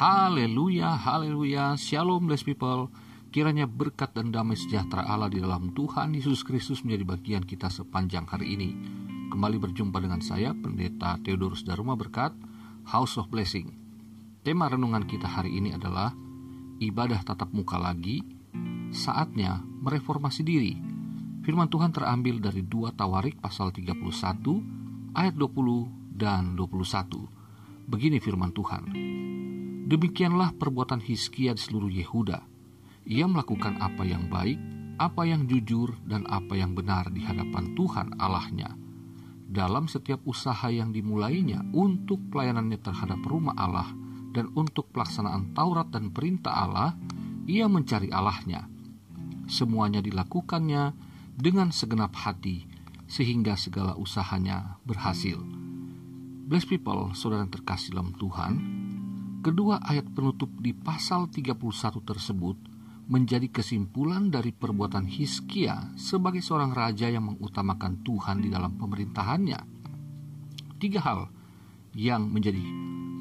Haleluya, haleluya, shalom blessed people. Kiranya berkat dan damai sejahtera Allah di dalam Tuhan Yesus Kristus menjadi bagian kita sepanjang hari ini. Kembali berjumpa dengan saya, Pendeta Theodorus Daruma Berkat, House of Blessing. Tema renungan kita hari ini adalah ibadah tatap muka lagi, saatnya mereformasi diri. Firman Tuhan terambil dari 2 Tawarik pasal 31 ayat 20 dan 21. Begini firman Tuhan. Demikianlah perbuatan Hizkia di seluruh Yehuda. Ia melakukan apa yang baik, apa yang jujur, dan apa yang benar di hadapan Tuhan Allahnya. Dalam setiap usaha yang dimulainya untuk pelayanannya terhadap rumah Allah dan untuk pelaksanaan Taurat dan perintah Allah, ia mencari Allahnya. Semuanya dilakukannya dengan segenap hati, sehingga segala usahanya berhasil. Bless people, saudara terkasih dalam Tuhan, Kedua ayat penutup di pasal 31 tersebut menjadi kesimpulan dari perbuatan Hizkia sebagai seorang raja yang mengutamakan Tuhan di dalam pemerintahannya. Tiga hal yang menjadi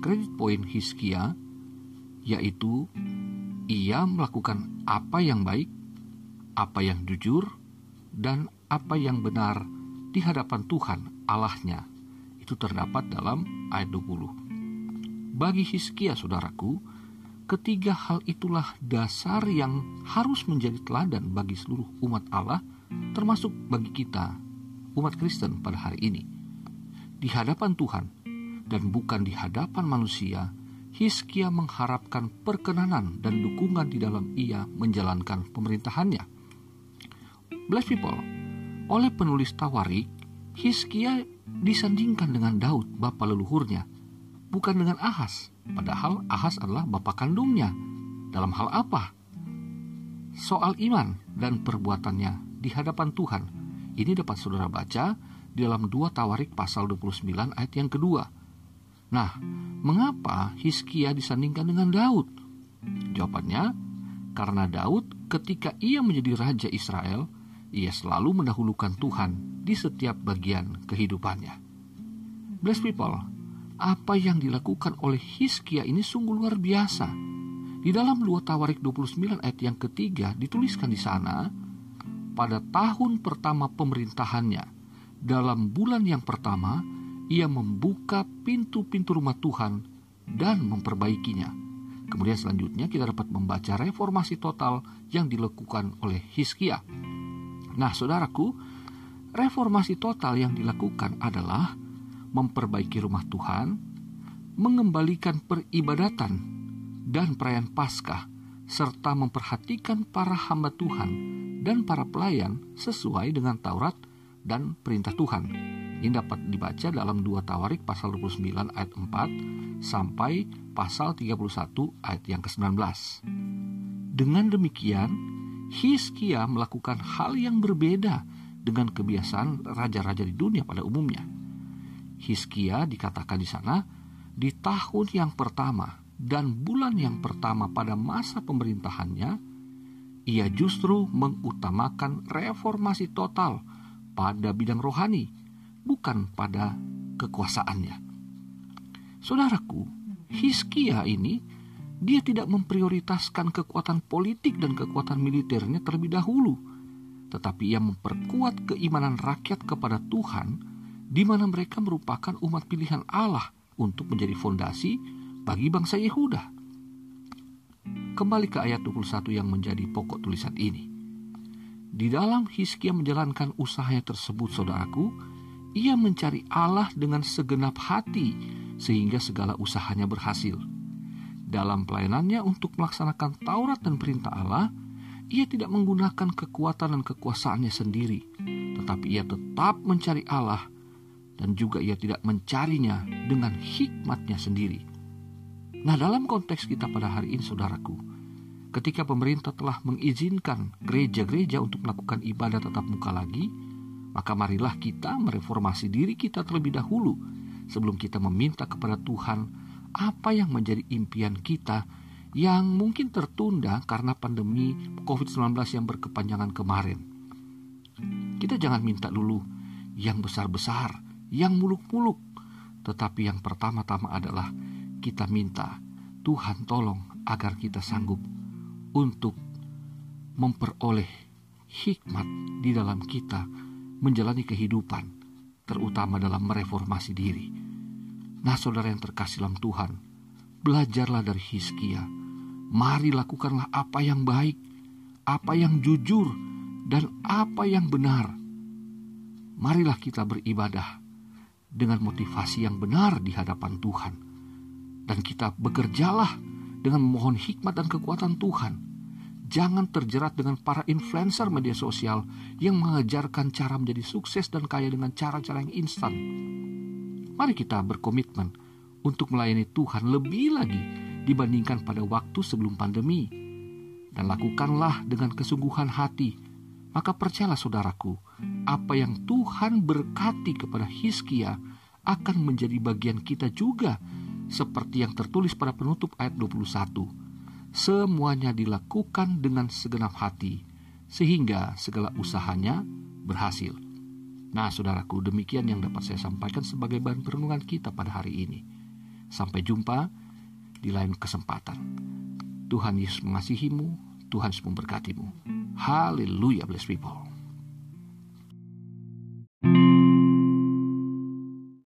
kredit poin Hizkia yaitu ia melakukan apa yang baik, apa yang jujur, dan apa yang benar di hadapan Tuhan Allahnya. Itu terdapat dalam ayat 20. Bagi Hizkia, saudaraku, ketiga hal itulah dasar yang harus menjadi teladan bagi seluruh umat Allah, termasuk bagi kita, umat Kristen pada hari ini. Di hadapan Tuhan dan bukan di hadapan manusia, Hizkia mengharapkan perkenanan dan dukungan di dalam ia menjalankan pemerintahannya. Bless people, oleh penulis Tawarik, Hizkia disandingkan dengan Daud, bapa leluhurnya, bukan dengan Ahas, padahal Ahas adalah bapak kandungnya. Dalam hal apa? Soal iman dan perbuatannya di hadapan Tuhan. Ini dapat saudara baca di dalam 2 Tawarik pasal 29 ayat yang kedua. Nah, mengapa Hizkia disandingkan dengan Daud? Jawabannya, karena Daud ketika ia menjadi raja Israel, ia selalu mendahulukan Tuhan di setiap bagian kehidupannya. Bless people, apa yang dilakukan oleh Hizkia ini sungguh luar biasa. Di dalam 2 Tawarik 29 ayat yang ketiga dituliskan di sana, pada tahun pertama pemerintahannya, dalam bulan yang pertama, ia membuka pintu-pintu rumah Tuhan dan memperbaikinya. Kemudian selanjutnya kita dapat membaca reformasi total yang dilakukan oleh Hizkia. Nah, saudaraku, reformasi total yang dilakukan adalah memperbaiki rumah Tuhan, mengembalikan peribadatan dan perayaan Paskah, serta memperhatikan para hamba Tuhan dan para pelayan sesuai dengan Taurat dan perintah Tuhan. Ini dapat dibaca dalam 2 Tawarik pasal 29 ayat 4 sampai pasal 31 ayat yang ke-19. Dengan demikian, Hizkia melakukan hal yang berbeda dengan kebiasaan raja-raja di dunia pada umumnya. Hiskia dikatakan di sana di tahun yang pertama dan bulan yang pertama pada masa pemerintahannya ia justru mengutamakan reformasi total pada bidang rohani bukan pada kekuasaannya. Saudaraku, Hiskia ini dia tidak memprioritaskan kekuatan politik dan kekuatan militernya terlebih dahulu, tetapi ia memperkuat keimanan rakyat kepada Tuhan di mana mereka merupakan umat pilihan Allah untuk menjadi fondasi bagi bangsa Yehuda. Kembali ke ayat 21 yang menjadi pokok tulisan ini. Di dalam Hizkia menjalankan usahanya tersebut, saudaraku, ia mencari Allah dengan segenap hati sehingga segala usahanya berhasil. Dalam pelayanannya untuk melaksanakan Taurat dan perintah Allah, ia tidak menggunakan kekuatan dan kekuasaannya sendiri, tetapi ia tetap mencari Allah dan juga ia tidak mencarinya dengan hikmatnya sendiri. Nah, dalam konteks kita pada hari ini, saudaraku, ketika pemerintah telah mengizinkan gereja-gereja untuk melakukan ibadah tetap muka lagi, maka marilah kita mereformasi diri kita terlebih dahulu sebelum kita meminta kepada Tuhan apa yang menjadi impian kita yang mungkin tertunda karena pandemi COVID-19 yang berkepanjangan kemarin. Kita jangan minta dulu yang besar-besar, yang muluk-muluk. Tetapi yang pertama-tama adalah kita minta Tuhan tolong agar kita sanggup untuk memperoleh hikmat di dalam kita menjalani kehidupan, terutama dalam mereformasi diri. Nah, saudara yang terkasih dalam Tuhan, belajarlah dari Hizkia. Mari lakukanlah apa yang baik, apa yang jujur, dan apa yang benar. Marilah kita beribadah dengan motivasi yang benar di hadapan Tuhan dan kita bekerjalah dengan memohon hikmat dan kekuatan Tuhan. Jangan terjerat dengan para influencer media sosial yang mengajarkan cara menjadi sukses dan kaya dengan cara-cara yang instan. Mari kita berkomitmen untuk melayani Tuhan lebih lagi dibandingkan pada waktu sebelum pandemi. Dan lakukanlah dengan kesungguhan hati. Maka percayalah saudaraku, apa yang Tuhan berkati kepada Hizkia akan menjadi bagian kita juga seperti yang tertulis pada penutup ayat 21. Semuanya dilakukan dengan segenap hati, sehingga segala usahanya berhasil. Nah, saudaraku, demikian yang dapat saya sampaikan sebagai bahan perenungan kita pada hari ini. Sampai jumpa di lain kesempatan. Tuhan Yesus mengasihimu, Tuhan Yesus memberkatimu. Haleluya, bless people.